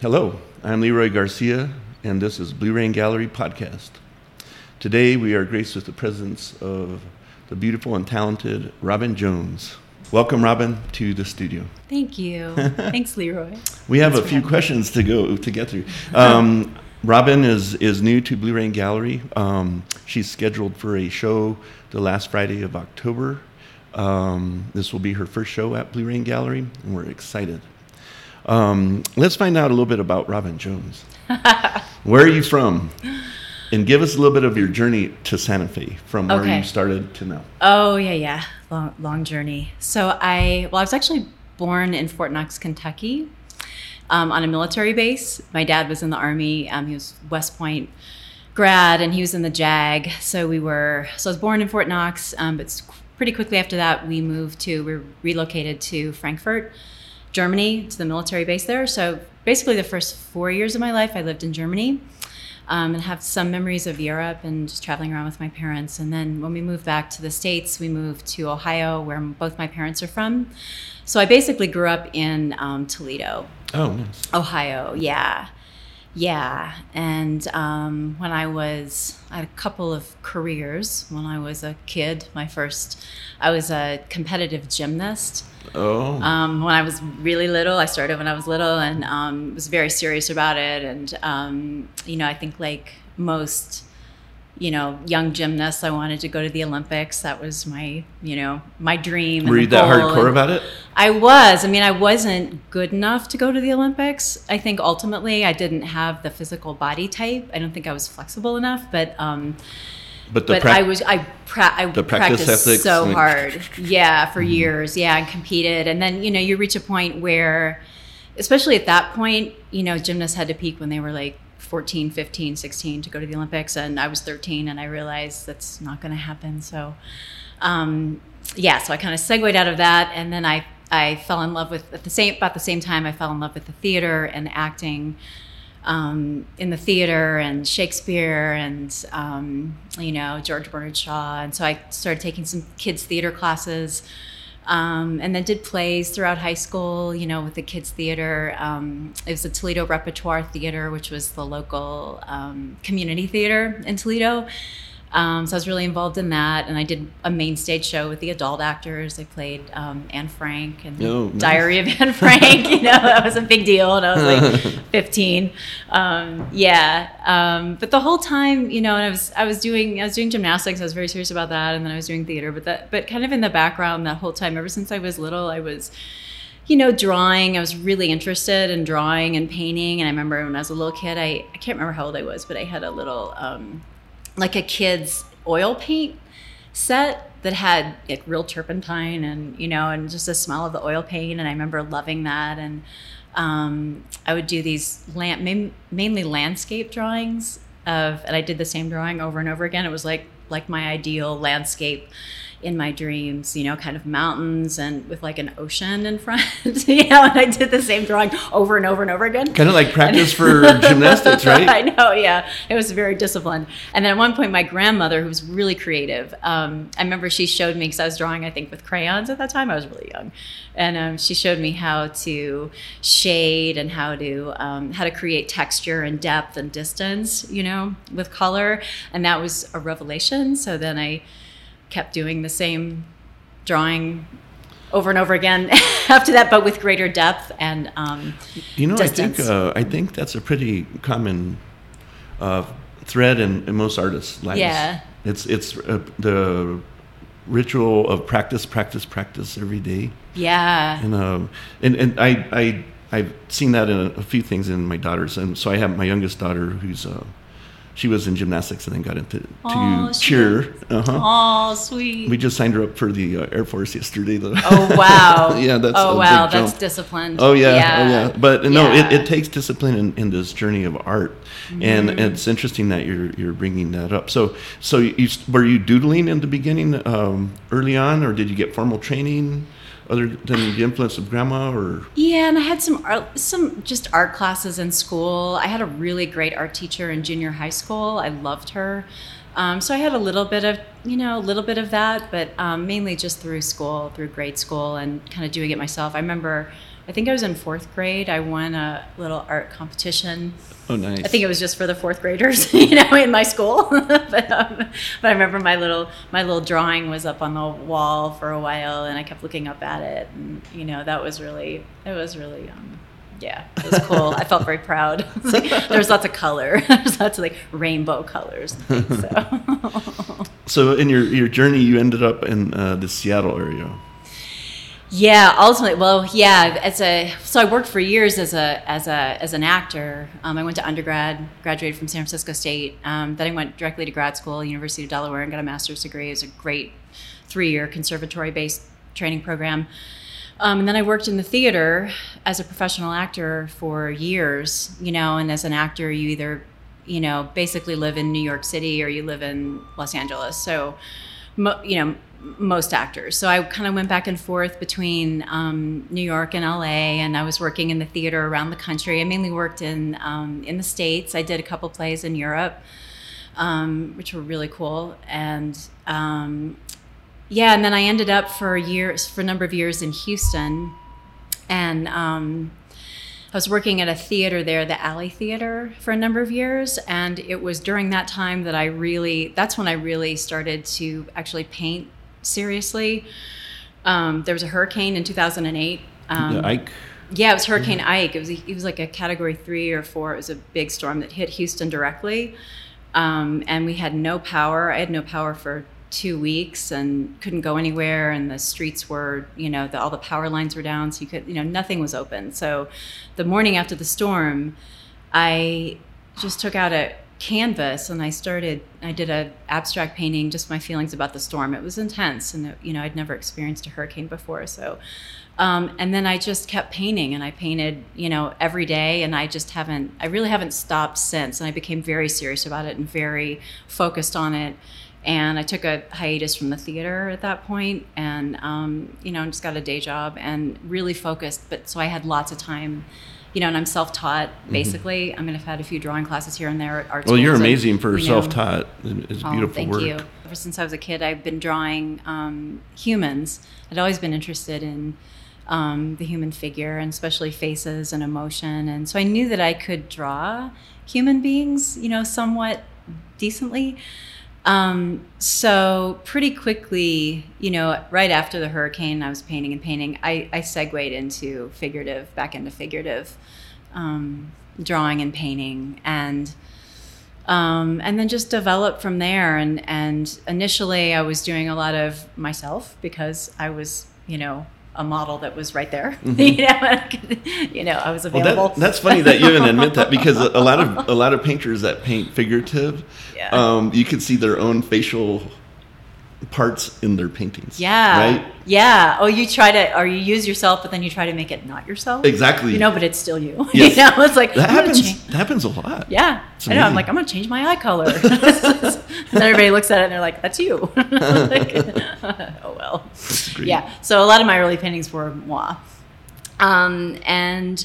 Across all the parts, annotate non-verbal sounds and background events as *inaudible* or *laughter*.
Hello, I'm Leroy Garcia, and this is Blue Rain Gallery Podcast. Today we are graced with the presence of the beautiful and talented Robin Jones. Welcome, Robin, to the studio. Thank you. *laughs* Thanks, Leroy. We have a few questions to go to get through. *laughs* Um, Robin is is new to Blue Rain Gallery. Um, she's scheduled for a show the last Friday of October. Um, this will be her first show at Blue Rain Gallery, and we're excited. Um, let's find out a little bit about Robin Jones. *laughs* Where are you from? And give us a little bit of your journey to Santa Fe from where Okay. you started to now. Oh yeah, yeah. Long, long journey. So I, well, I was actually born in Fort Knox, Kentucky, um, on a military base. My dad was in the army. Um, he was West Point grad, and he was in the JAG. So we were. So I was born in Fort Knox, um, but pretty quickly after that, we moved to. We relocated to Frankfurt, Germany, to the military base there. So basically, the first four years of my life, I lived in Germany um, and have some memories of Europe and just traveling around with my parents. And then when we moved back to the States, we moved to Ohio, where both my parents are from. So I basically grew up in um, Toledo, Oh, nice. Ohio. Yeah. Yeah. And um, when I was, I had a couple of careers. When I was a kid, my first, I was a competitive gymnast. Oh, Um, when I was really little, I started when I was little and um, was very serious about it. And, um, you know, I think like most, you know, young gymnasts, I wanted to go to the Olympics. That was my, you know, my dream. were you that hardcore And about it? I was. I mean, I wasn't good enough to go to the Olympics. I think ultimately I didn't have the physical body type. I don't think I was flexible enough, but um, But the but prac- I was I pra- I practice practiced so hard, yeah, for years, yeah, and competed, and then you know you reach a point where, especially at that point, you know gymnasts had to peak when they were like 14, 15, 16 to go to the Olympics, and I was 13, and I realized that's not going to happen. So, um, yeah, so I kind of segued out of that, and then I I fell in love with at the same about the same time I fell in love with the theater and acting um, in the theater and Shakespeare and um, you know George Bernard Shaw, and so I started taking some kids theater classes, um, and then did plays throughout high school. You know, with the kids theater, um, it was the Toledo Repertoire Theater, which was the local um, community theater in Toledo. Um, so I was really involved in that, and I did a main stage show with the adult actors. I played um, Anne Frank and Oh, nice. Diary of Anne Frank. You know, *laughs* that was a big deal, and I was like *laughs* 15. Um, yeah, um, but the whole time, you know, and I was I was doing I was doing gymnastics. I was very serious about that, and then I was doing theater. But that but kind of in the background that whole time, ever since I was little, I was you know, drawing. I was really interested in drawing and painting. And I remember when I was a little kid, I, I can't remember how old I was, but I had a little, um, like a kid's oil paint set that had like real turpentine and, you know, and just the smell of the oil paint. And I remember loving that. And um, I would do these main, mainly landscape drawings of, and I did the same drawing over and over again. It was like, like my ideal landscape in my dreams, you know, kind of mountains and with like an ocean in front, *laughs* you know, and I did the same drawing over and over and over again. kind of like practice for *laughs* gymnastics, right? *laughs* I know, yeah. It was very disciplined. And then at one point, my grandmother, who was really creative, um, I remember she showed me, because I was drawing, I think, with crayons at that time. I was really young. And um, she showed me how to shade and how to um, how to create texture and depth and distance, you know, with color. And that was a revelation. So then I kept doing the same drawing over and over again *laughs* after that, but with greater depth and um, You know, I think uh, I think that's a pretty common uh, thread in, in most artists' lives. Yeah. it's it's uh, the ritual of practice, practice, practice every day, yeah. and um, and and I I I've seen that in a, a few things in my daughters, and so I have my youngest daughter who's uh, she was in gymnastics and then got into to Aw, cheer. Uh-huh. Oh, sweet. We just signed her up for the uh, Air Force yesterday. Though. Oh wow! *laughs* Yeah, that's oh wow, that's jump. disciplined. Oh yeah, oh yeah. But no, Yeah. it, it takes discipline in, in this journey of art, and Mm-hmm. it's interesting that you're you're bringing that up. So so you were you doodling in the beginning um, early on, or did you get formal training other than the influence of grandma? Or Yeah, and I had some art, some just art classes in school. I had a really great art teacher in junior high school. I loved her. Um, so I had a little bit of, you know, a little bit of that, but um, mainly just through school, through grade school, and kind of doing it myself. I remember I think I was in fourth grade. I won a little art competition. Oh, nice. I think it was just for the fourth graders, *laughs* you know, in my school. *laughs* but, um, but I remember my little my little drawing was up on the wall for a while, and I kept looking up at it, and you know, that was really it was really. Um, yeah, it was cool. I felt very proud. *laughs* Like, there was lots of color. There's lots of like rainbow colors. So. so in your your journey, you ended up in uh, the Seattle area. Yeah, ultimately, well, yeah. As a so I worked for years as a as a as an actor. Um, I went to undergrad, graduated from San Francisco State. Um, then I went directly to grad school, University of Delaware, and got a master's degree. It was a great three year conservatory based training program. Um, and then I worked in the theater as a professional actor for years. You know, and as an actor, you either you know basically live in New York City or you live in Los Angeles. So, you know most actors. So I kind of went back and forth between um, New York and LA, and I was working in the theater around the country. I mainly worked in um, in the states. I did a couple plays in Europe, um, which were really cool. And um, yeah, and then I ended up for years for a number of years in Houston, and um, I was working at a theater there, the Alley Theater, for a number of years. And it was during that time that I really, that's when I really started to actually paint seriously. Um, there was a hurricane in 2008. Um, yeah, Ike. Yeah, it was Hurricane Ike. It was it was like a Category three or four. It was a big storm that hit Houston directly, um, and we had no power. I had no power for two weeks and couldn't go anywhere and the streets were you know the, all the power lines were down so you could you know nothing was open so the morning after the storm i just took out a canvas and I started I did a abstract painting just my feelings about the storm. It was intense and you know I'd never experienced a hurricane before so um, and then I just kept painting and I painted you know every day and I just haven't I really haven't stopped since and I became very serious about it and very focused on it. And I took a hiatus from the theater at that point and um, you know just got a day job and really focused but so I had lots of time you know, and I'm self-taught Mm-hmm. basically. I mean, I've had a few drawing classes here and there at art Well, you're schools and, amazing for you know, self-taught. It's Oh, beautiful thank work. you. Ever since I was a kid, I've been drawing um, humans. I'd always been interested in um, the human figure, and especially faces and emotion. And so I knew that I could draw human beings, you know, somewhat decently. Um, so pretty quickly, you know, right after the hurricane, I was painting and painting. I, I segued into figurative, back into figurative um, drawing and painting, and um, and then just developed from there. And and initially, I was doing a lot of myself because I was, you know, a model that was right there. *laughs* you know, I could- you know, I was Mm-hmm. Well, available. that, that's funny that you even admit that because a, a lot of a lot of painters that paint figurative, *laughs* Yeah. um, you can see their own facial parts in their paintings. Yeah. Right. Yeah. Oh, you try to, or you use yourself, but then you try to make it not yourself. Exactly. You know, but it's still you. *laughs* Yes. you know, it's like That happens. That happens a lot. Yeah. I know. I'm like, I'm gonna change my eye color. *laughs* *laughs* and then everybody looks at it and they're like, "That's you." Like, oh well. Yeah. So a lot of my early paintings were moi. Um, and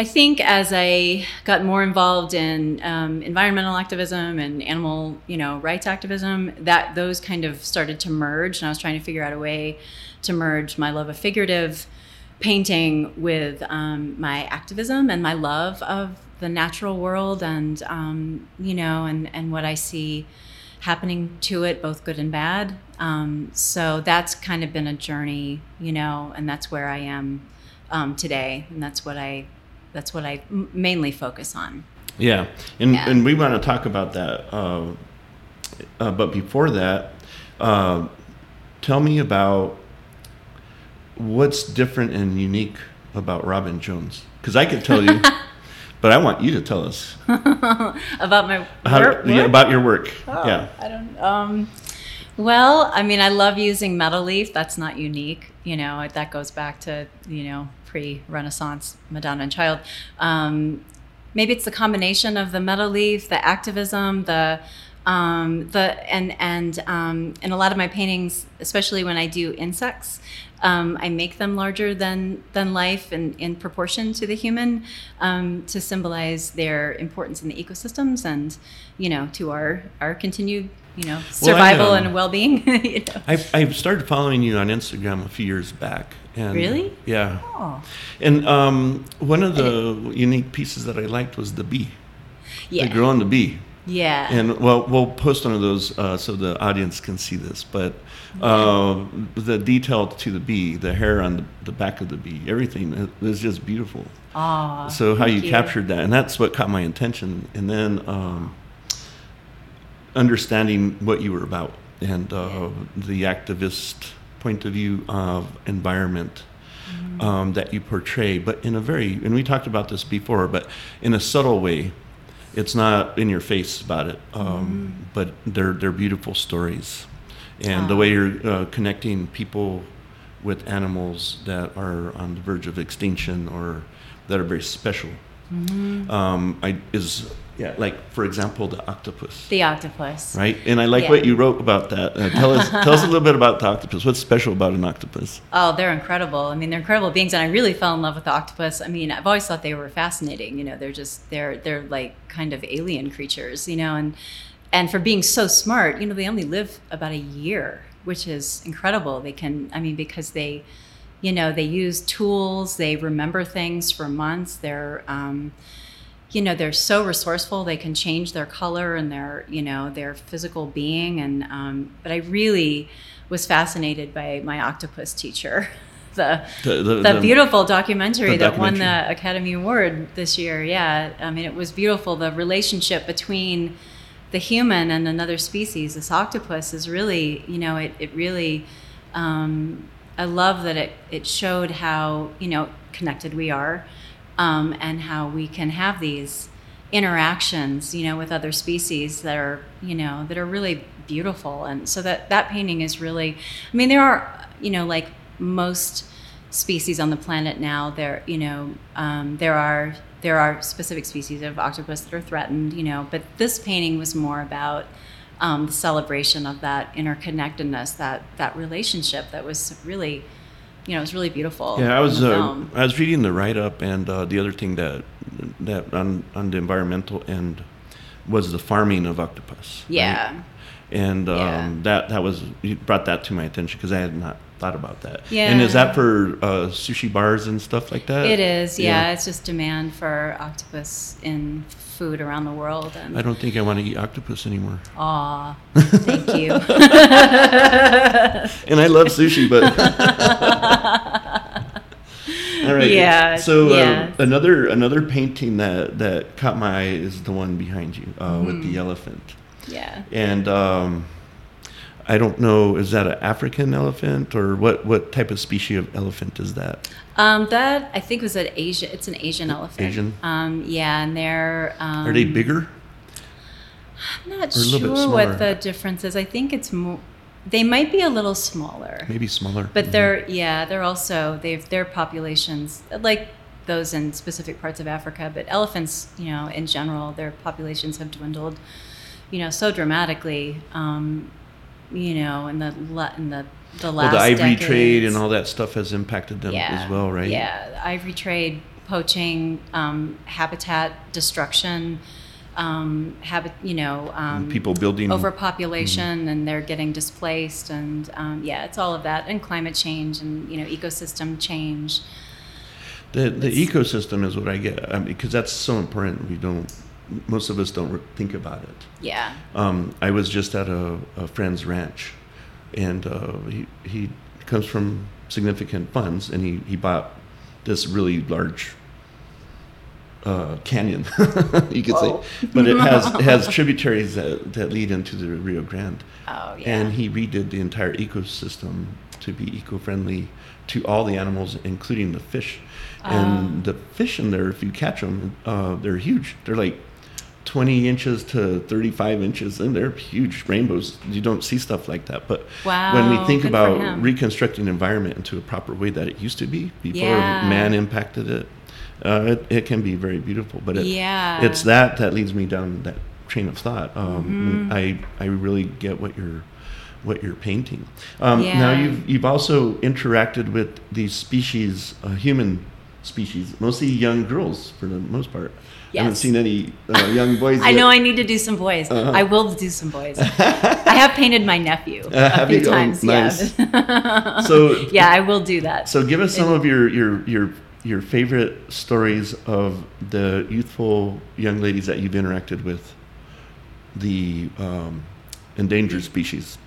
I think as I got more involved in um, environmental activism and animal, you know, rights activism, that those kind of started to merge, and I was trying to figure out a way to merge my love of figurative painting with um, my activism and my love of the natural world, and um, you know, and and what I see happening to it, both good and bad. Um, so that's kind of been a journey, you know, and that's where I am um, today, and that's what I that's what I m- mainly focus on. Yeah, and Yeah. and we want to talk about that. Uh, uh, but before that, uh, tell me about what's different and unique about Robin Jones. Because I could tell you, *laughs* but I want you to tell us *laughs* About my how, work- yeah, about your work. Oh, Yeah. I don't. Um, well, I mean, I love using metal leaf. That's not unique. You know, that goes back to you know pre-Renaissance Madonna and Child. Um, maybe it's the combination of the metal leaf, the activism, the um, the and and um, in a lot of my paintings, especially when I do insects, um, I make them larger than than life and in proportion to the human um, to symbolize their importance in the ecosystems and you know to our our continued you know survival um, and well-being. *laughs* you know. I I started following you on Instagram a few years back. And Really? Yeah. Oh. And um, one of the unique pieces that I liked was the bee, Yeah. the girl on the bee. yeah. And well, we'll post one of those uh, so the audience can see this. But uh, the detail to the bee, the hair on the, the back of the bee, everything is just beautiful. Aw, so how you, thank captured that, and that's what caught my attention. And then um, understanding what you were about and uh, the activist point of view of environment Mm-hmm. um, that you portray, but in a very and we talked about this before, but in a subtle way. It's not in your face about it, um, Mm-hmm. but they're they're beautiful stories, and the way you're uh, connecting people with animals that are on the verge of extinction or that are very special. Mm-hmm. Um, I is yeah, like for example, the octopus, The octopus. right? And I like Yeah. what you wrote about that. Uh, tell us tell us a little bit about the octopus. What's special about an octopus? *laughs* Oh, they're incredible. I mean, they're incredible beings, and I really fell in love with the octopus. I mean, I've always thought they were fascinating. You know, they're just they're they're like kind of alien creatures. You know, and and for being so smart, you know, they only live about a year, which is incredible. They can, I mean, because they, you know, they use tools, they remember things for months. They're um, you know they're so resourceful they can change their color and their you know their physical being and um, but i really was fascinated by my octopus teacher *laughs* the The- the- the, beautiful documentary the that won the academy award this year yeah i mean it was beautiful the relationship between the human and another species this octopus is really you know it, it really um, i love that it, it showed how you know connected we are um, and how we can have these interactions you know with other species that are you know that are really beautiful. And so that that painting is really i mean there are you know like most species on the planet now there you know um, there are there are specific species of octopus that are threatened you know but this painting was more about um, the celebration of that interconnectedness that that relationship that was really you know it was really beautiful Yeah, I was uh. I was reading the write up, and uh, the other thing that that on on the environmental end was the farming of octopus. right? yeah and um, Yeah. that that was you brought that to my attention because I had not thought about that. Yeah. And is that for uh, sushi bars and stuff like that? It is, yeah. It's just demand for octopus in food around the world. I don't think I want to eat octopus anymore. aw, thank *laughs* you. And I love sushi, but *laughs* all right. Yeah, So yeah. Uh, another another painting that that caught my eye is the one behind you uh, with Mm-hmm. the elephant, yeah. and. Um, I don't know. Is that an African elephant or what? What type of species of elephant is that? Um, that I think was an Asian. It's an Asian elephant. Asian? Um, yeah, and they're. Um, Are they bigger? I'm not or a little bit sure what the difference is. I think it's more. They might be a little smaller. Maybe smaller. But Mhm. they're yeah, they're also they've their populations like those in specific parts of Africa. But elephants, you know, in general, their populations have dwindled, you know, so dramatically. Um, you know, in the in the the well, the ivory trade and all that stuff has impacted them as well, right? Yeah, the ivory trade, poaching, um, habitat destruction, um, habit, you know, um, People building overpopulation Mm-hmm. and they're getting displaced and um, yeah it's all of that and climate change and you know ecosystem change The the It's- ecosystem is what I get I mean, because that's so important. We don't. Most of us don't think about it. yeah Um, I was just at a, a friend's ranch, and uh, he he comes from significant funds, and he, he bought this really large uh, canyon, *laughs* you could Whoa. say, but it has it *laughs* has tributaries that, that lead into the Rio Grande. oh yeah And he redid the entire ecosystem to be eco-friendly to all the animals, including the fish. And Oh. the fish in there, if you catch them, uh, they're huge. They're like 20 inches to 35 inches, and they're huge rainbows. You don't see stuff like that. But when we think about reconstructing environment into a proper way that it used to be before Yeah. man impacted it, uh, it, it can be very beautiful. But it, Yeah. it's that that leads me down that train of thought. Um, Mm-hmm. I I really get what you're what you're painting. Um, Now you've you've also interacted with these species, uh, human species, mostly young girls for the most part. I haven't seen any uh, young boys. I yet. know I need to do some boys. Uh-huh. I will do some boys. *laughs* I have painted my nephew Uh, *laughs* a few you? Oh, times. nice. Yeah. *laughs* So- yeah, I will do that. So give us some of your your your your favorite stories of the youthful young ladies that you've interacted with, the um, endangered species.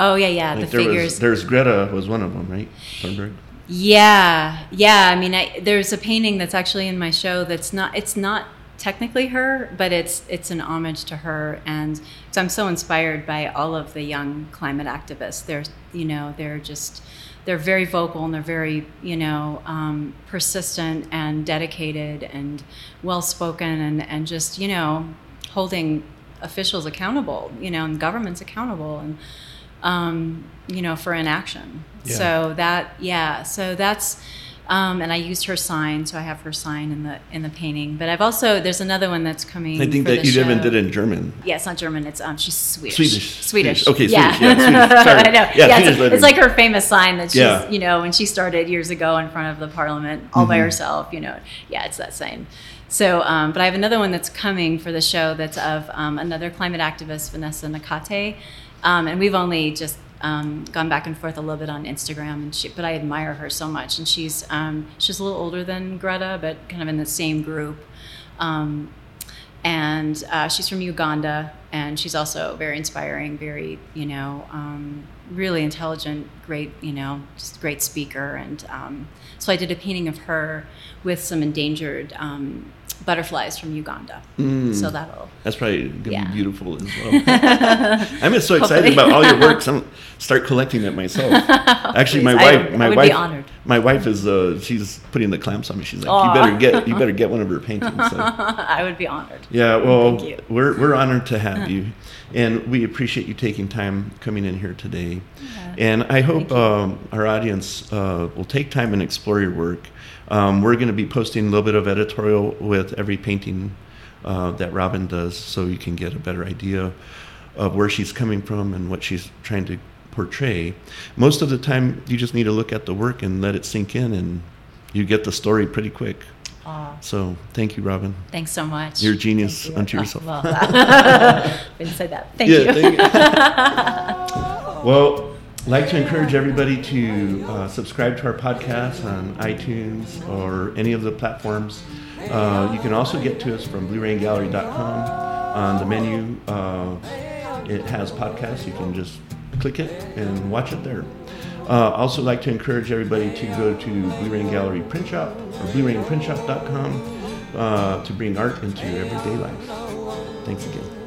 oh yeah, yeah. Like the there figures. was there's Greta was one of them, right? Thunberg. Yeah, yeah. I mean, I, there's a painting that's actually in my show that's not. It's not technically her, but it's it's an homage to her, and so I'm so inspired by all of the young climate activists. They're you know they're just they're very vocal and they're very you know um, persistent and dedicated and well spoken and and just you know holding officials accountable, you know, and governments accountable and um, you know, for inaction. Yeah. So that, yeah, so that's, um, and I used her sign, so I have her sign in the in the painting. But I've also there's another one that's coming. I think that you even did it in German. Yeah, it's not German. It's um, she's Swedish. Swedish. Swedish. Swedish. Okay, yeah. Swedish. Yeah, Swedish. *laughs* Sorry. I know. Yeah, Yeah, it's, it's like her famous sign that she's, Yeah. you know, when she started years ago in front of the parliament all by Mhm. herself. You know, yeah, it's that sign. So, um, but I have another one that's coming for the show that's of um, another climate activist, Vanessa Nakate, um, and we've only just um, gone back and forth a little bit on Instagram, and she, but I admire her so much, and she's um, she's a little older than Greta, but kind of in the same group. Um, and uh, she's from Uganda, and she's also very inspiring, very you know, um, really intelligent, great you know, just great speaker. And um, so I did a painting of her with some endangered butterflies from Uganda. Mm. So that'll That's probably gonna Yeah. be beautiful as well. *laughs* I'm just so excited about all your works. I'm start collecting it myself. *laughs* Actually, my Please, I wife, my I would wife, be honored. my wife is uh, she's putting the clamps on me. She's like, Aw. you better get, you better *laughs* get one of her paintings. So. I would be honored. Yeah, well, Thank you. we're we're honored to have you, and we appreciate you taking time coming in here today. And I hope um, our audience uh, will take time and explore your work. Um, we're going to be posting a little bit of editorial with every painting uh, that Robin does, so you can get a better idea of where she's coming from and what she's trying to portray. Most of the time, you just need to look at the work and let it sink in, and you get the story pretty quick. Aw, So, thank you, Robin. thanks so much. You're a genius you. unto Oh, yourself. well, *laughs* I didn't say that. Thank Yeah, you. thank you. *laughs* Well, like to encourage everybody to uh, subscribe to our podcast on iTunes or any of the platforms. Uh, you can also get to us from BlueRainGallery.com. On the menu, uh, it has podcasts. You can just click it and watch it there. Uh, also, like to encourage everybody to go to Blue Rain Gallery Print Shop or BlueRainPrintShop.com uh, to bring art into your everyday life. Thanks again.